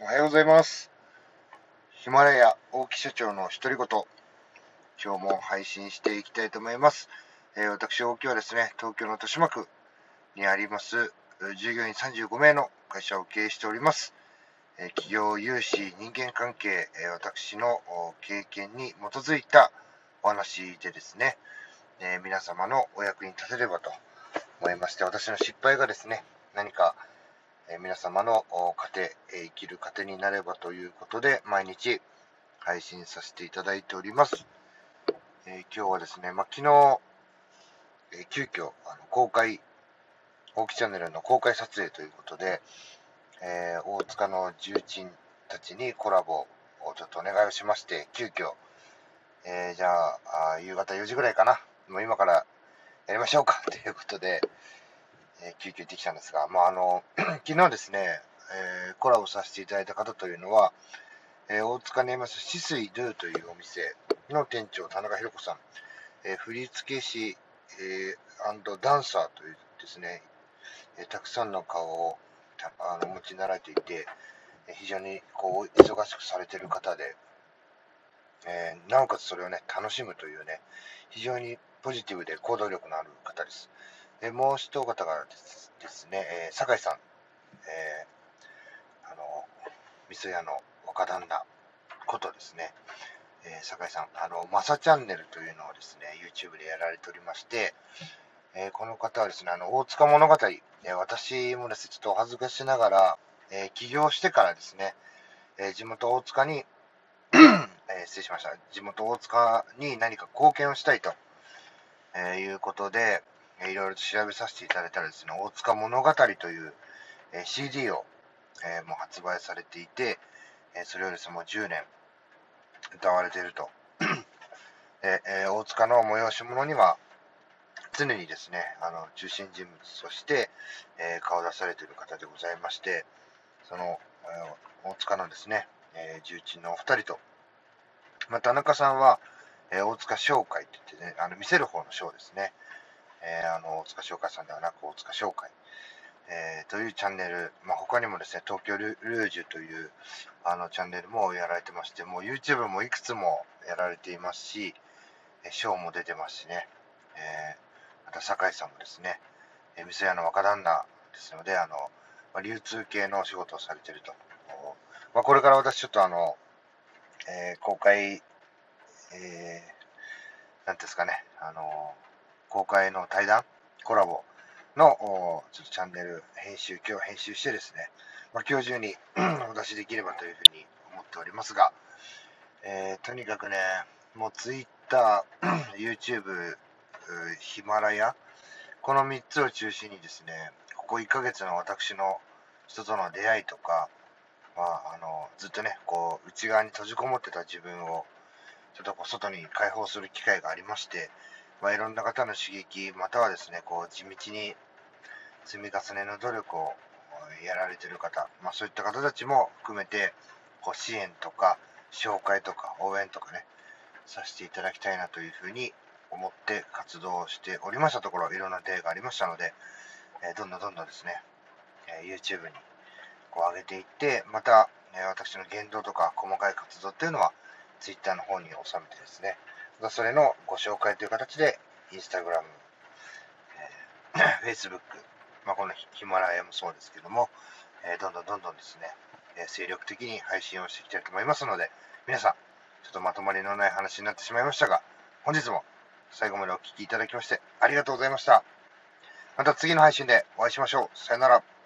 おはようございます。ヒマラヤ大木社長の独り言。今日も配信していきたいと思います。えー私、大木はですね、東京の豊島区にあります、従業員35名の会社を経営しております。えー企業融資、人間関係、えー私の経験に基づいたお話でですね、え皆様のお役に立てればと思いまして、私の失敗がですね、何かえ皆様のお糧、え生きる糧になればということで、毎日配信させていただいております。えー今日はですね、まあ、昨日、えー急遽あの公開、大木チャンネルの公開撮影ということで、えー大塚の重鎮たちにコラボをちょっとお願いをしまして、急遽、えーじゃああ夕方4時ぐらいかな、もう今からやりましょうかということで、えー急遽行ってきたんですが、まあ、あの 昨日ですね、えーコラボさせていただいた方というのは、えー大塚にありますシスイドゥというお店の店長、田中弘子さん、えー振付師、えーダンサーというですね、えたくさんの顔をあの持ちになられていて、非常にこう忙しくされている方で、えなおかつそれをね、楽しむというね、非常にポジティブで行動力のある方です。でもう一方がですですね、えー酒井さん、えーあの、味噌屋の若旦那ことですね、えー酒井さん、あの、マサチャンネルというのをですね、YouTube でやられておりまして、えーこの方はですね、あの、大塚物語、え私もですね、ちょっとお恥ずかしながら、え起業してからですね、え地元大塚に、え失礼しました、地元大塚に何か貢献をしたいと、えいうことで、えーいろいろと調べさせていただいたらですね、大塚物語という、えー CD を、えーもう発売されていて、えそれをですね、もう10年歌われていると。でえ大塚の催し物には、常にですね、あの中心人物として、え顔を出されている方でございまして、その、え大塚のですね、え重鎮のお二人と、まあ、田中さんは、え大塚商会といってね、あの見せる方の商ですね、えーあの大塚商会さんではなく大塚商会、えーというチャンネル、まあ、他にもですね、東京ルルージュというあのチャンネルもやられてまして、もう YouTube もいくつもやられていますし、えーショーも出てますしね、えーまた酒井さんもですね、えー店屋の若旦那ですので、あのまあ、流通系のお仕事をされていると。まあ、これから私ちょっとあの、えー公開、えーなんていうんですかね、あの公開の対談、コラボのちょっとチャンネル編集、今日編集してですね、まあ、今日中に お出しできればというふうに思っておりますが、えーとにかくね、もう Twitter、YouTube、ヒマラヤ、この3つを中心にですね、ここ1ヶ月の私の人との出会いとか、まあ、あのずっとね、こう内側に閉じこもってた自分を、ちょっとこう外に解放する機会がありまして、まあ、いろんな方の刺激、またはですね、こう地道に積み重ねの努力をやられている方、まあ、そういった方たちも含めて、こう支援とか、紹介とか、応援とかね、させていただきたいなというふうに思って活動しておりましたところ、いろんな出会いがありましたので、えどんどんどんどんですね、え YouTube にこう上げていって、また、え私の言動とか細かい活動っていうのは、Twitter の方に収めてですね、またそれのご紹介という形で、Instagram、えー Facebook、まあ、このヒマラヤもそうですけども、えーどんどんどんどんですね、えー精力的に配信をしていきたいと思いますので、皆さん、ちょっとまとまりのない話になってしまいましたが、本日も最後までお聴きいただきましてありがとうございました。また次の配信でお会いしましょう。さよなら。